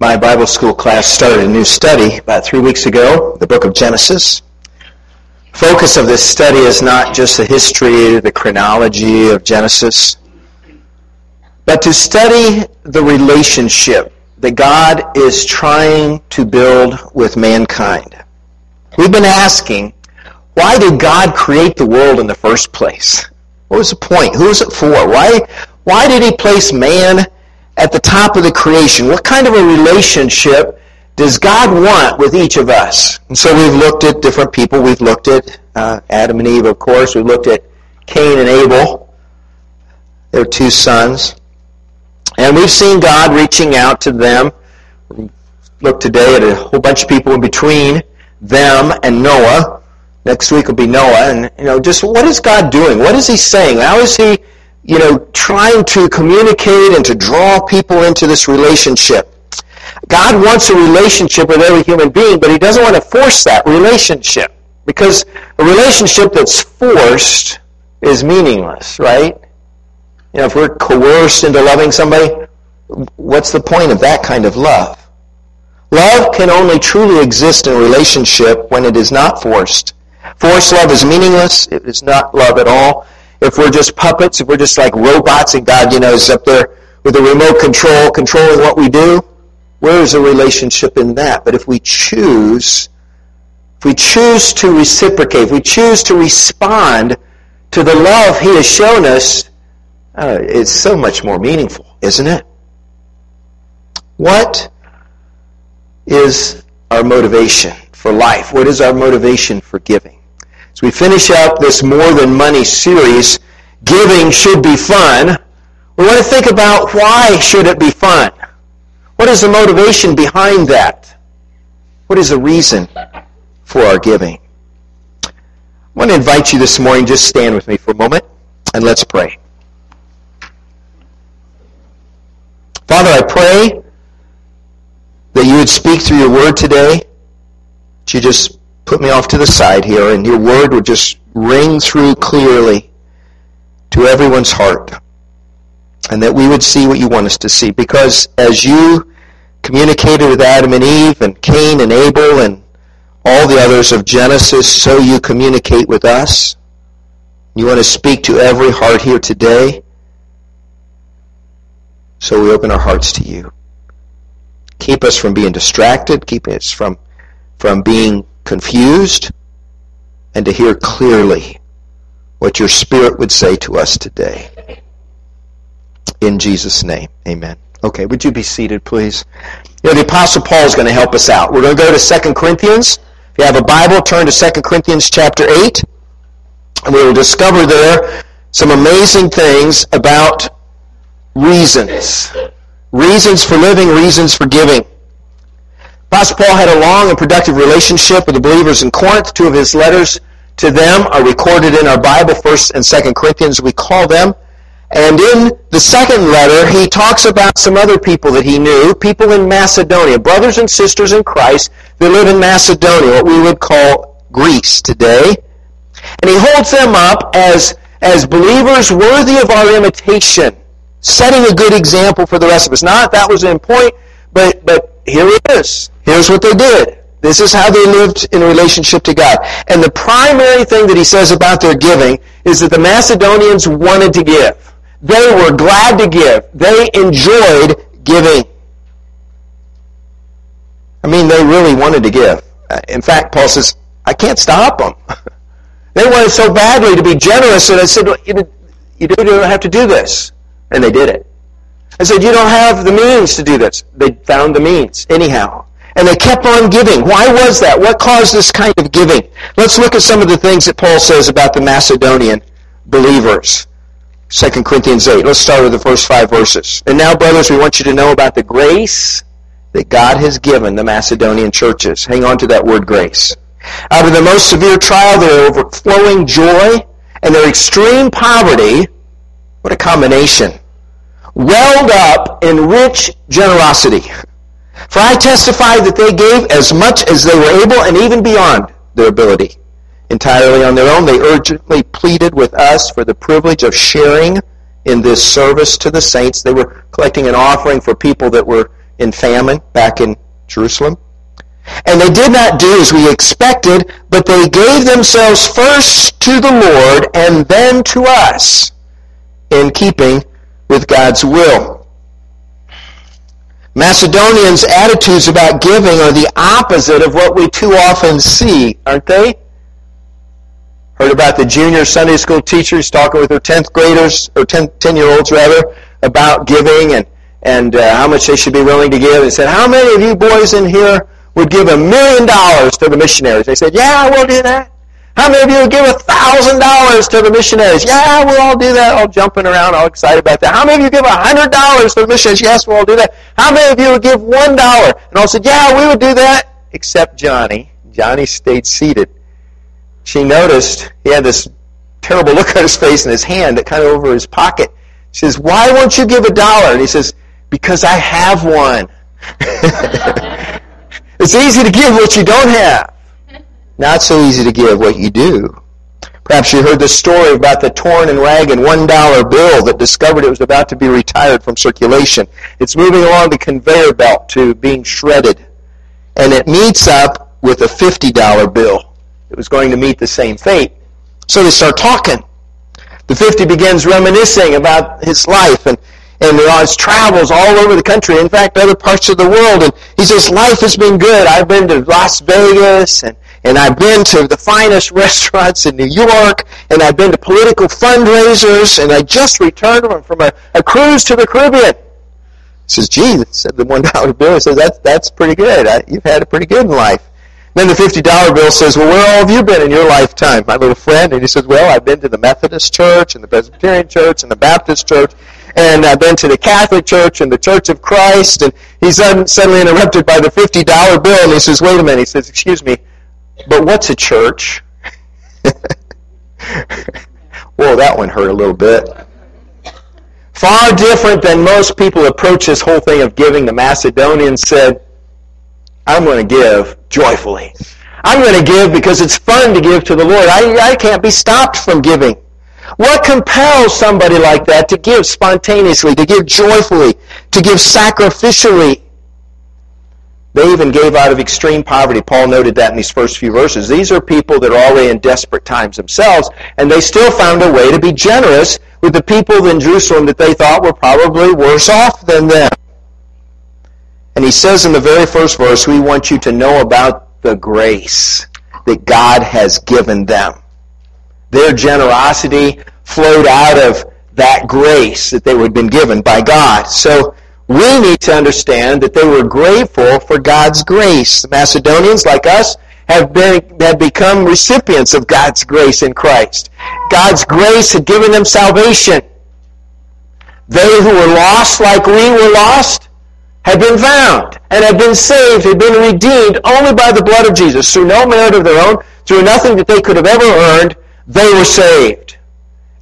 my Bible school class started a new study about three weeks ago, the book of Genesis. Focus of this study is not just the history, the chronology of Genesis, but to study the relationship that God is trying to build with mankind. We've been asking, why did God create the world in the first place? What was the point? Who was it for? Why, why did he place man at the top of the creation? What kind of a relationship does God want with each of us? And so we've looked at different people. We've looked at uh, Adam and Eve, of course. We've looked at Cain and Abel, their two sons. And we've seen God reaching out to them. Look today at a whole bunch of people in between them and Noah. Next week will be Noah. And, you know, just what is God doing? What is he saying? How is he you know, trying to communicate and to draw people into this relationship. God wants a relationship with every human being, but he doesn't want to force that relationship. Because a relationship that's forced is meaningless, right? You know, if we're coerced into loving somebody, what's the point of that kind of love? Love can only truly exist in a relationship when it is not forced. Forced love is meaningless. It is not love at all if we're just puppets, if we're just like robots and God, you know, is up there with a remote control, controlling what we do, where is the relationship in that? But if we choose, if we choose to reciprocate, if we choose to respond to the love He has shown us, uh, it's so much more meaningful, isn't it? What is our motivation for life? What is our motivation for giving? As we finish up this More Than Money series, giving should be fun. We want to think about why should it be fun? What is the motivation behind that? What is the reason for our giving? I want to invite you this morning, just stand with me for a moment, and let's pray. Father, I pray that you would speak through your word today, that you just put me off to the side here, and your word would just ring through clearly to everyone's heart. And that we would see what you want us to see. Because as you communicated with Adam and Eve and Cain and Abel and all the others of Genesis, so you communicate with us. You want to speak to every heart here today. So we open our hearts to you. Keep us from being distracted. Keep us from, from being confused and to hear clearly what your Spirit would say to us today. In Jesus' name, amen. Okay, would you be seated, please? You know, the Apostle Paul is going to help us out. We're going to go to 2 Corinthians. If you have a Bible, turn to 2 Corinthians chapter 8, and we will discover there some amazing things about reasons. Reasons for living, reasons for giving. Apostle Paul had a long and productive relationship with the believers in Corinth. Two of his letters to them are recorded in our Bible, 1st and 2nd Corinthians, we call them. And in the second letter, he talks about some other people that he knew, people in Macedonia, brothers and sisters in Christ that live in Macedonia, what we would call Greece today. And he holds them up as, as believers worthy of our imitation, setting a good example for the rest of us. Not that was in point, but, but here it is. Here's what they did. This is how they lived in relationship to God. And the primary thing that he says about their giving is that the Macedonians wanted to give. They were glad to give. They enjoyed giving. I mean, they really wanted to give. In fact, Paul says, I can't stop them. they wanted so badly to be generous that I said, you don't have to do this. And they did it. I said, you don't have the means to do this. They found the means anyhow. And they kept on giving. Why was that? What caused this kind of giving? Let's look at some of the things that Paul says about the Macedonian believers. 2 Corinthians 8. Let's start with the first five verses. And now, brothers, we want you to know about the grace that God has given the Macedonian churches. Hang on to that word grace. Out of the most severe trial, their overflowing joy and their extreme poverty, what a combination, welled up in rich generosity. For I testify that they gave as much as they were able and even beyond their ability. Entirely on their own, they urgently pleaded with us for the privilege of sharing in this service to the saints. They were collecting an offering for people that were in famine back in Jerusalem. And they did not do as we expected, but they gave themselves first to the Lord and then to us in keeping with God's will. Macedonians' attitudes about giving are the opposite of what we too often see, aren't they? Heard about the junior Sunday school teachers talking with their 10th graders, or 10, 10 year olds rather, about giving and, and uh, how much they should be willing to give. And said, how many of you boys in here would give a million dollars to the missionaries? They said, yeah, we'll do that. How many of you would give a thousand dollars to the missionaries? Yeah, we'll all do that. All jumping around, all excited about that. How many of you give a hundred dollars to the missionaries? Yes, we'll all do that. How many of you would give one dollar? And all said, yeah, we would do that. Except Johnny. Johnny stayed seated. She noticed he had this terrible look on his face and his hand that kind of over his pocket. She says, why won't you give a dollar? And he says, because I have one. it's easy to give what you don't have. Not so easy to give what you do. Perhaps you heard the story about the torn and ragged $1 bill that discovered it was about to be retired from circulation. It's moving along the conveyor belt to being shredded. And it meets up with a $50 bill. It was going to meet the same fate. So they start talking. The 50 begins reminiscing about his life and, and his travels all over the country, in fact, other parts of the world. And he says, life has been good. I've been to Las Vegas and and I've been to the finest restaurants in New York, and I've been to political fundraisers, and I just returned from a, a cruise to the Caribbean. He says, gee, said the $1 bill. He says, that's, that's pretty good. I, you've had it pretty good in life. Then the $50 bill says, well, where all have you been in your lifetime, my little friend? And he says, well, I've been to the Methodist Church and the Presbyterian Church and the Baptist Church, and uh, I've been to the Catholic Church and the Church of Christ. And he's suddenly interrupted by the $50 bill, and he says, wait a minute. He says, excuse me, but what's a church? Whoa, that one hurt a little bit. Far different than most people approach this whole thing of giving. The Macedonians said, I'm going to give joyfully. I'm going to give because it's fun to give to the Lord. I, I can't be stopped from giving. What compels somebody like that to give spontaneously, to give joyfully, to give sacrificially? They even gave out of extreme poverty. Paul noted that in these first few verses. These are people that are already in desperate times themselves, and they still found a way to be generous with the people in Jerusalem that they thought were probably worse off than them. And he says in the very first verse, we want you to know about the grace that God has given them. Their generosity flowed out of that grace that they had been given by God. So we need to understand that they were grateful for God's grace. The Macedonians, like us, have been have become recipients of God's grace in Christ. God's grace had given them salvation. They who were lost like we were lost had been found and had been saved, had been redeemed only by the blood of Jesus. Through no merit of their own, through nothing that they could have ever earned, they were saved.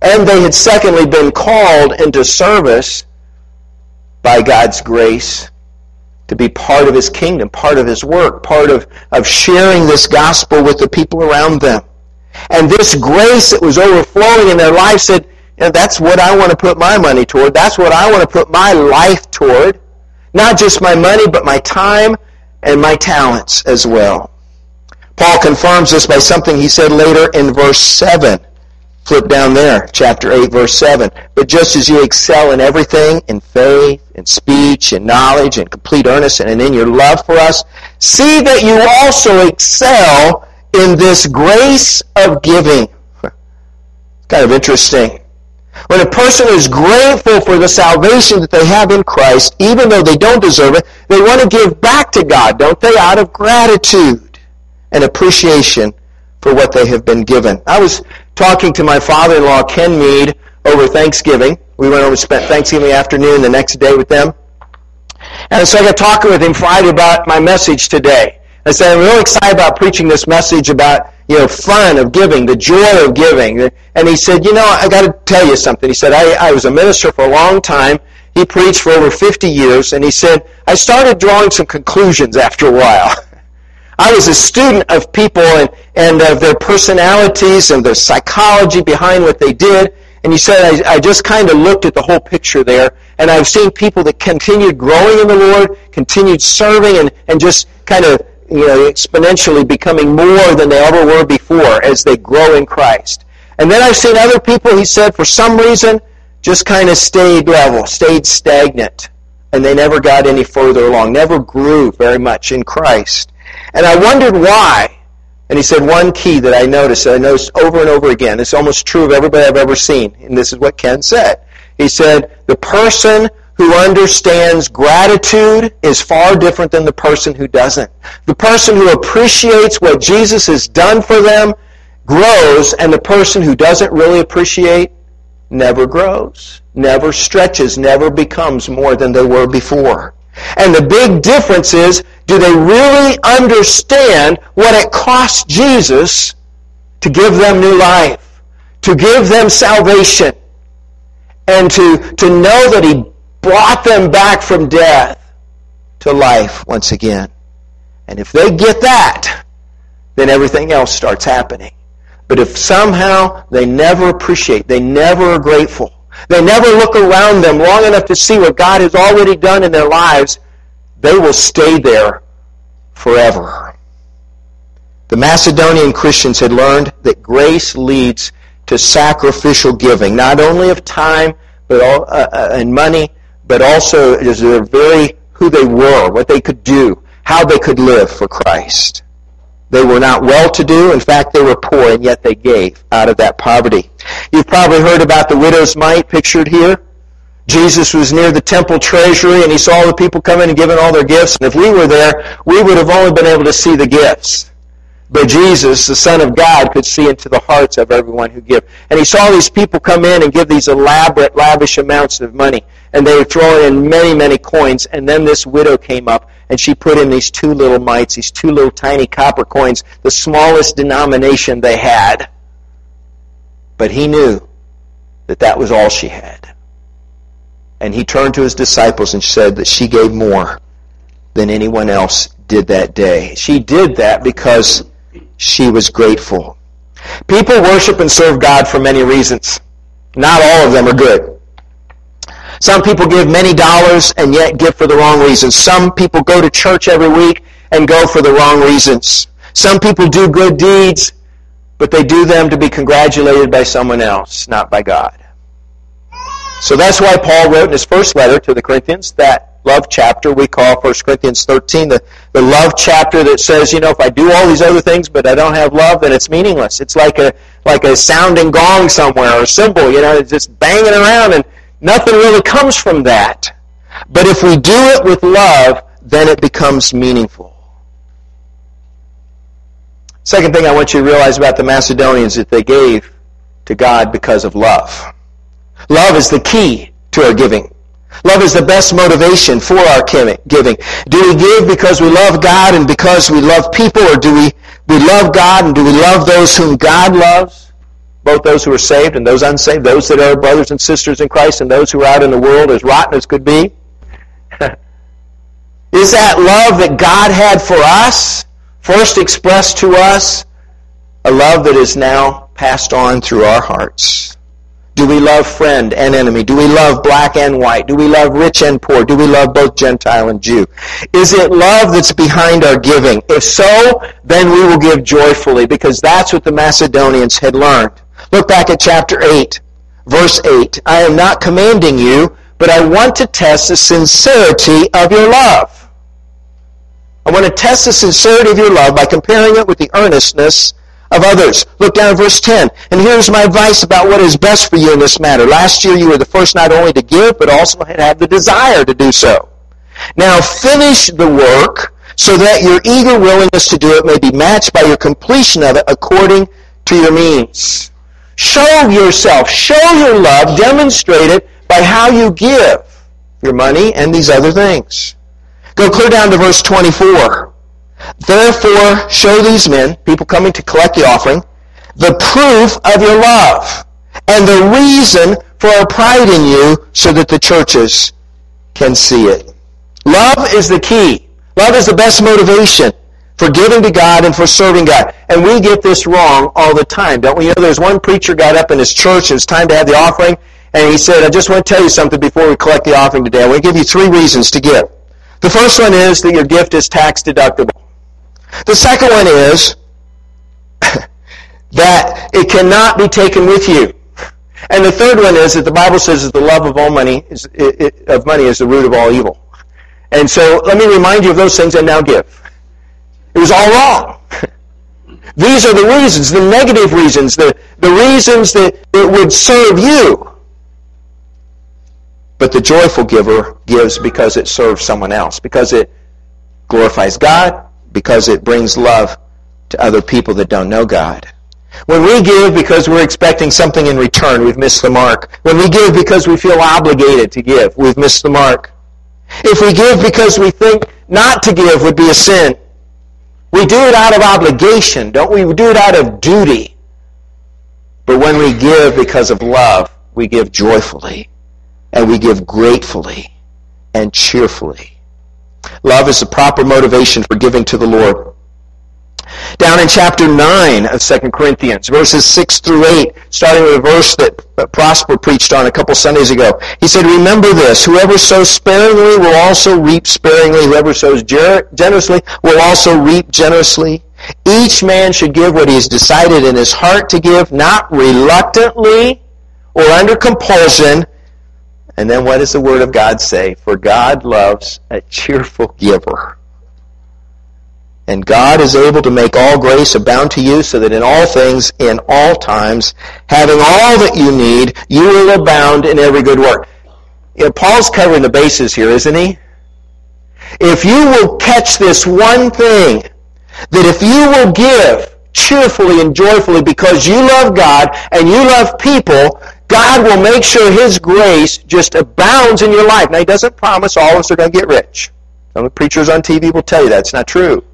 And they had secondly been called into service by God's grace to be part of his kingdom, part of his work, part of, of sharing this gospel with the people around them. And this grace that was overflowing in their life said, that's what I want to put my money toward. That's what I want to put my life toward. Not just my money, but my time and my talents as well. Paul confirms this by something he said later in verse 7. Flip down there, chapter 8, verse 7. But just as you excel in everything, in faith, in speech, in knowledge, in complete earnestness, and in your love for us, see that you also excel in this grace of giving. Kind of interesting. When a person is grateful for the salvation that they have in Christ, even though they don't deserve it, they want to give back to God, don't they, out of gratitude and appreciation for what they have been given. I was talking to my father-in-law, Ken Mead, over Thanksgiving. We went over and spent Thanksgiving afternoon the next day with them. And so I got talking with him Friday about my message today. I said, I'm really excited about preaching this message about, you know, fun of giving, the joy of giving. And he said, you know, I got to tell you something. He said, I, I was a minister for a long time. He preached for over 50 years. And he said, I started drawing some conclusions after a while. I was a student of people and, and of their personalities and their psychology behind what they did. And he said, I, I just kind of looked at the whole picture there. and I've seen people that continued growing in the Lord, continued serving, and, and just kind of you know, exponentially becoming more than they ever were before as they grow in Christ. And then I've seen other people, he said, for some reason, just kind of stayed level, stayed stagnant, and they never got any further along, never grew very much in Christ. And I wondered why. And he said one key that I noticed, that I noticed over and over again, it's almost true of everybody I've ever seen, and this is what Ken said. He said, the person who understands gratitude is far different than the person who doesn't. The person who appreciates what Jesus has done for them grows, and the person who doesn't really appreciate never grows, never stretches, never becomes more than they were before. And the big difference is, do they really understand what it cost Jesus to give them new life, to give them salvation, and to, to know that He brought them back from death to life once again? And if they get that, then everything else starts happening. But if somehow they never appreciate, they never are grateful, they never look around them long enough to see what God has already done in their lives, they will stay there forever. The Macedonian Christians had learned that grace leads to sacrificial giving, not only of time but all, uh, uh, and money, but also is their very who they were, what they could do, how they could live for Christ. They were not well-to-do. In fact, they were poor, and yet they gave out of that poverty. You've probably heard about the widow's mite pictured here. Jesus was near the temple treasury, and he saw the people coming and giving all their gifts. And if we were there, we would have only been able to see the gifts. But Jesus, the Son of God, could see into the hearts of everyone who give. And he saw these people come in and give these elaborate, lavish amounts of money. And they were throwing in many, many coins. And then this widow came up and she put in these two little mites, these two little tiny copper coins, the smallest denomination they had. But he knew that that was all she had. And he turned to his disciples and said that she gave more than anyone else did that day. She did that because she was grateful. People worship and serve God for many reasons. Not all of them are good. Some people give many dollars and yet give for the wrong reasons. Some people go to church every week and go for the wrong reasons. Some people do good deeds, but they do them to be congratulated by someone else, not by God. So that's why Paul wrote in his first letter to the Corinthians that love chapter we call 1 Corinthians 13, the, the love chapter that says, you know, if I do all these other things but I don't have love, then it's meaningless. It's like a, like a sounding gong somewhere or a cymbal, you know, it's just banging around and Nothing really comes from that. But if we do it with love, then it becomes meaningful. Second thing I want you to realize about the Macedonians is that they gave to God because of love. Love is the key to our giving. Love is the best motivation for our giving. Do we give because we love God and because we love people, or do we, we love God and do we love those whom God loves? both those who are saved and those unsaved, those that are brothers and sisters in Christ and those who are out in the world as rotten as could be? Is that love that God had for us, first expressed to us, a love that is now passed on through our hearts? Do we love friend and enemy? Do we love black and white? Do we love rich and poor? Do we love both Gentile and Jew? Is it love that's behind our giving? If so, then we will give joyfully because that's what the Macedonians had learned. Look back at chapter 8, verse 8. I am not commanding you, but I want to test the sincerity of your love. I want to test the sincerity of your love by comparing it with the earnestness of others. Look down at verse 10. And here's my advice about what is best for you in this matter. Last year you were the first not only to give, but also had the desire to do so. Now finish the work so that your eager willingness to do it may be matched by your completion of it according to your means. Show yourself, show your love, demonstrate it by how you give your money and these other things. Go clear down to verse 24. Therefore, show these men, people coming to collect the offering, the proof of your love and the reason for our pride in you so that the churches can see it. Love is the key. Love is the best motivation for giving to God and for serving God. And we get this wrong all the time, don't we? You know, there's one preacher got up in his church, it's time to have the offering, And he said, I just want to tell you something before we collect the offering today. I want to give you three reasons to give. The first one is that your gift is tax deductible. The second one is that it cannot be taken with you. And the third one is that the Bible says that the love of all money is, it, it, of money is the root of all evil. And so let me remind you of those things and now give. It was all wrong. These are the reasons, the negative reasons, the, the reasons that it would serve you. But the joyful giver gives because it serves someone else, because it glorifies God, because it brings love to other people that don't know God. When we give because we're expecting something in return, we've missed the mark. When we give because we feel obligated to give, we've missed the mark. If we give because we think not to give would be a sin, we do it out of obligation, don't we? We do it out of duty. But when we give because of love, we give joyfully, and we give gratefully and cheerfully. Love is the proper motivation for giving to the Lord. Down in chapter 9 of 2 Corinthians, verses 6 through 8, starting with a verse that Prosper preached on a couple Sundays ago. He said, Remember this, whoever sows sparingly will also reap sparingly. Whoever sows generously will also reap generously. Each man should give what he has decided in his heart to give, not reluctantly or under compulsion. And then what does the Word of God say? For God loves a cheerful giver. And God is able to make all grace abound to you so that in all things, in all times, having all that you need, you will abound in every good work. You know, Paul's covering the bases here, isn't he? If you will catch this one thing, that if you will give cheerfully and joyfully because you love God and you love people, God will make sure His grace just abounds in your life. Now, He doesn't promise all of us are going to get rich. Some preachers on TV will tell you that's not true.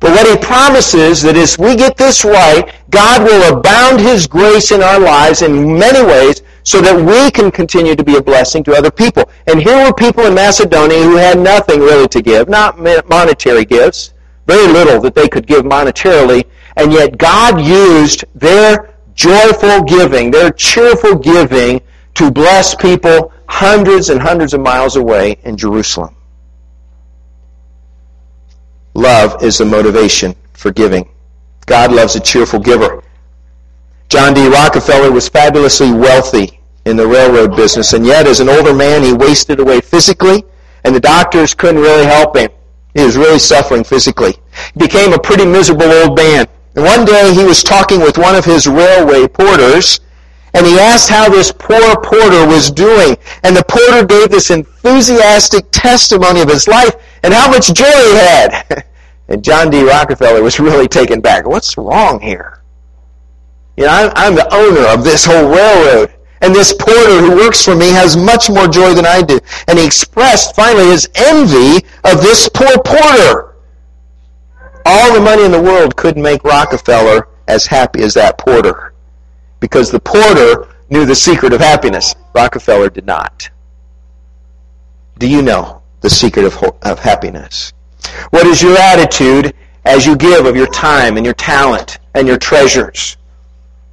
But what he promises that if we get this right, God will abound his grace in our lives in many ways so that we can continue to be a blessing to other people. And here were people in Macedonia who had nothing really to give, not monetary gifts, very little that they could give monetarily, and yet God used their joyful giving, their cheerful giving to bless people hundreds and hundreds of miles away in Jerusalem. Love is the motivation for giving. God loves a cheerful giver. John D. Rockefeller was fabulously wealthy in the railroad business, and yet as an older man, he wasted away physically, and the doctors couldn't really help him. He was really suffering physically. He became a pretty miserable old man. And one day he was talking with one of his railway porters, and he asked how this poor porter was doing. And the porter gave this enthusiastic testimony of his life and how much joy he had. And John D. Rockefeller was really taken back. What's wrong here? You know, I'm, I'm the owner of this whole railroad. And this porter who works for me has much more joy than I do. And he expressed finally his envy of this poor porter. All the money in the world couldn't make Rockefeller as happy as that porter. Because the porter knew the secret of happiness. Rockefeller did not. Do you know the secret of, of happiness? What is your attitude as you give of your time and your talent and your treasures?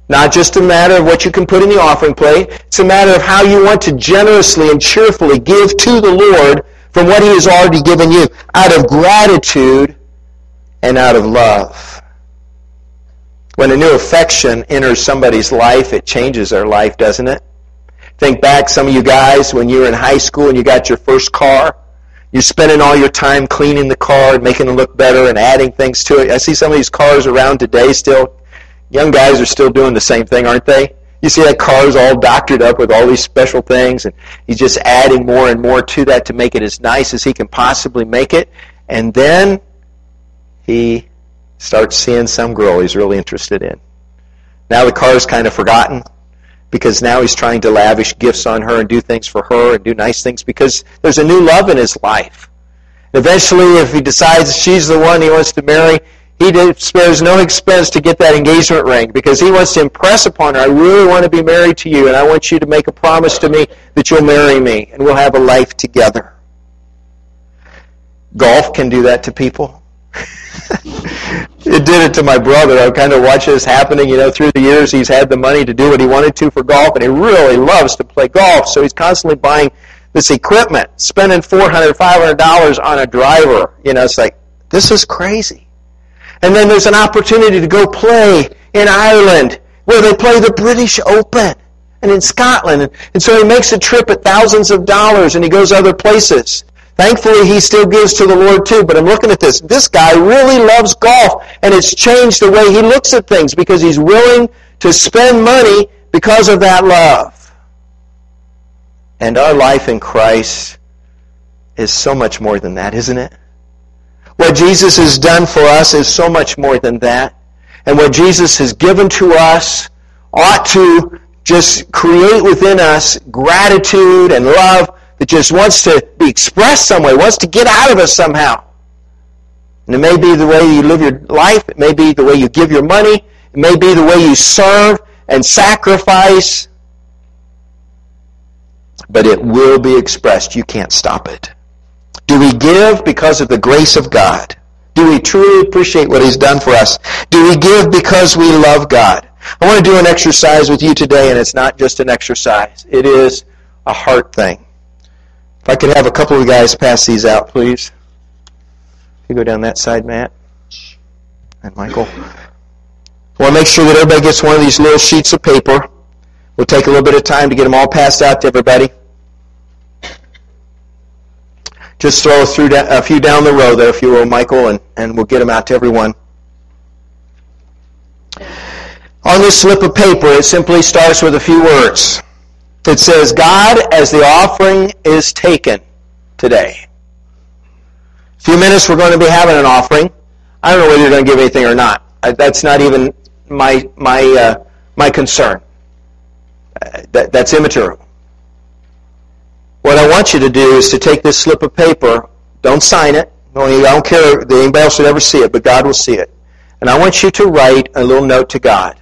Not just a matter of what you can put in the offering plate. It's a matter of how you want to generously and cheerfully give to the Lord from what He has already given you out of gratitude and out of love. When a new affection enters somebody's life, it changes their life, doesn't it? Think back, some of you guys, when you were in high school and you got your first car. You're spending all your time cleaning the car and making it look better and adding things to it. I see some of these cars around today still. Young guys are still doing the same thing, aren't they? You see that car's all doctored up with all these special things, and he's just adding more and more to that to make it as nice as he can possibly make it. And then he starts seeing some girl he's really interested in. Now the car is kind of forgotten because now he's trying to lavish gifts on her and do things for her and do nice things because there's a new love in his life. Eventually, if he decides she's the one he wants to marry, he spares no expense to get that engagement ring because he wants to impress upon her, I really want to be married to you and I want you to make a promise to me that you'll marry me and we'll have a life together. Golf can do that to people. it did it to my brother. I kind of watched this happening. You know, through the years, he's had the money to do what he wanted to for golf, and he really loves to play golf. So he's constantly buying this equipment, spending four hundred, five hundred dollars on a driver. You know, it's like this is crazy. And then there's an opportunity to go play in Ireland where they play the British Open and in Scotland. And so he makes a trip at thousands of dollars and he goes other places. Thankfully, he still gives to the Lord too. But I'm looking at this. This guy really loves golf, and it's changed the way he looks at things because he's willing to spend money because of that love. And our life in Christ is so much more than that, isn't it? What Jesus has done for us is so much more than that. And what Jesus has given to us ought to just create within us gratitude and love that just wants to be expressed some way, wants to get out of us somehow. And it may be the way you live your life, it may be the way you give your money, it may be the way you serve and sacrifice, but it will be expressed. You can't stop it. Do we give because of the grace of God? Do we truly appreciate what He's done for us? Do we give because we love God? I want to do an exercise with you today, and it's not just an exercise. It is a heart thing. If I could have a couple of guys pass these out, please. If You go down that side, Matt. And Michael. I want to make sure that everybody gets one of these little sheets of paper. We'll take a little bit of time to get them all passed out to everybody. Just throw a few, a few down the row there, if you will, Michael, and, and we'll get them out to everyone. On this slip of paper, it simply starts with a few words. It says, God, as the offering is taken today. A few minutes we're going to be having an offering. I don't know whether you're going to give anything or not. That's not even my, my, uh, my concern. Uh, that, that's immaterial. What I want you to do is to take this slip of paper, don't sign it, I don't care that anybody else will ever see it, but God will see it. And I want you to write a little note to God.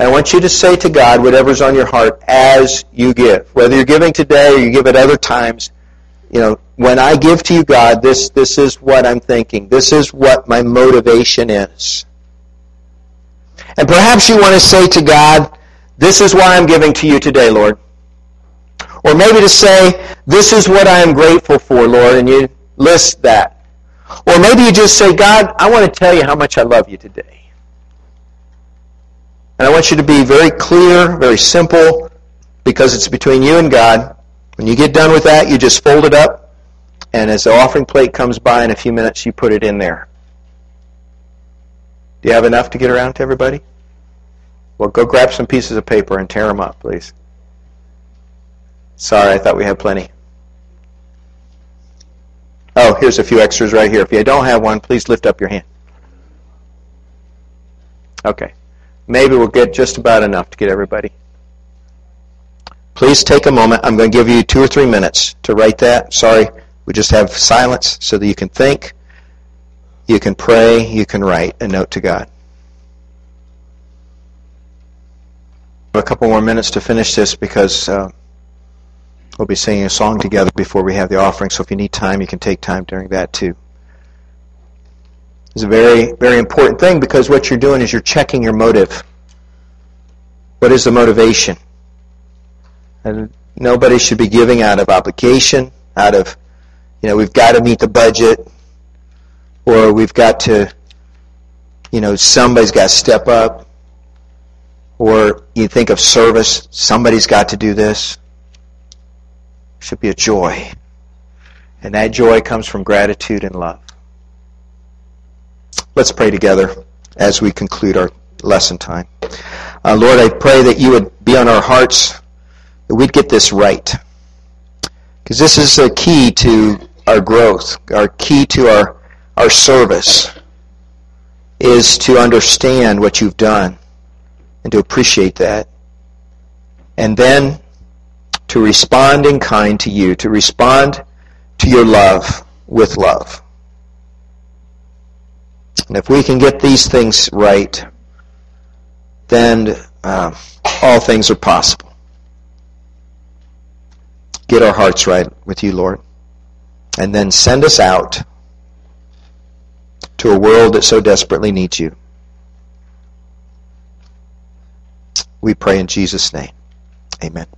I want you to say to God whatever's on your heart as you give. Whether you're giving today or you give at other times, you know, when I give to you, God, this, this is what I'm thinking. This is what my motivation is. And perhaps you want to say to God, this is why I'm giving to you today, Lord. Or maybe to say, this is what I am grateful for, Lord, and you list that. Or maybe you just say, God, I want to tell you how much I love you today. And I want you to be very clear, very simple, because it's between you and God. When you get done with that, you just fold it up, and as the offering plate comes by in a few minutes, you put it in there. Do you have enough to get around to everybody? Well, go grab some pieces of paper and tear them up, please. Sorry, I thought we had plenty. Oh, here's a few extras right here. If you don't have one, please lift up your hand. Okay. Maybe we'll get just about enough to get everybody. Please take a moment. I'm going to give you two or three minutes to write that. Sorry, we just have silence so that you can think, you can pray, you can write a note to God. A couple more minutes to finish this because uh, we'll be singing a song together before we have the offering. So if you need time, you can take time during that too is a very, very important thing because what you're doing is you're checking your motive. What is the motivation? And nobody should be giving out of obligation, out of, you know, we've got to meet the budget, or we've got to, you know, somebody's got to step up, or you think of service, somebody's got to do this. It should be a joy. And that joy comes from gratitude and love. Let's pray together as we conclude our lesson time. Uh, Lord, I pray that you would be on our hearts, that we'd get this right. Because this is a key to our growth, our key to our, our service, is to understand what you've done and to appreciate that. And then to respond in kind to you, to respond to your love with love. And if we can get these things right, then uh, all things are possible. Get our hearts right with you, Lord. And then send us out to a world that so desperately needs you. We pray in Jesus' name. Amen.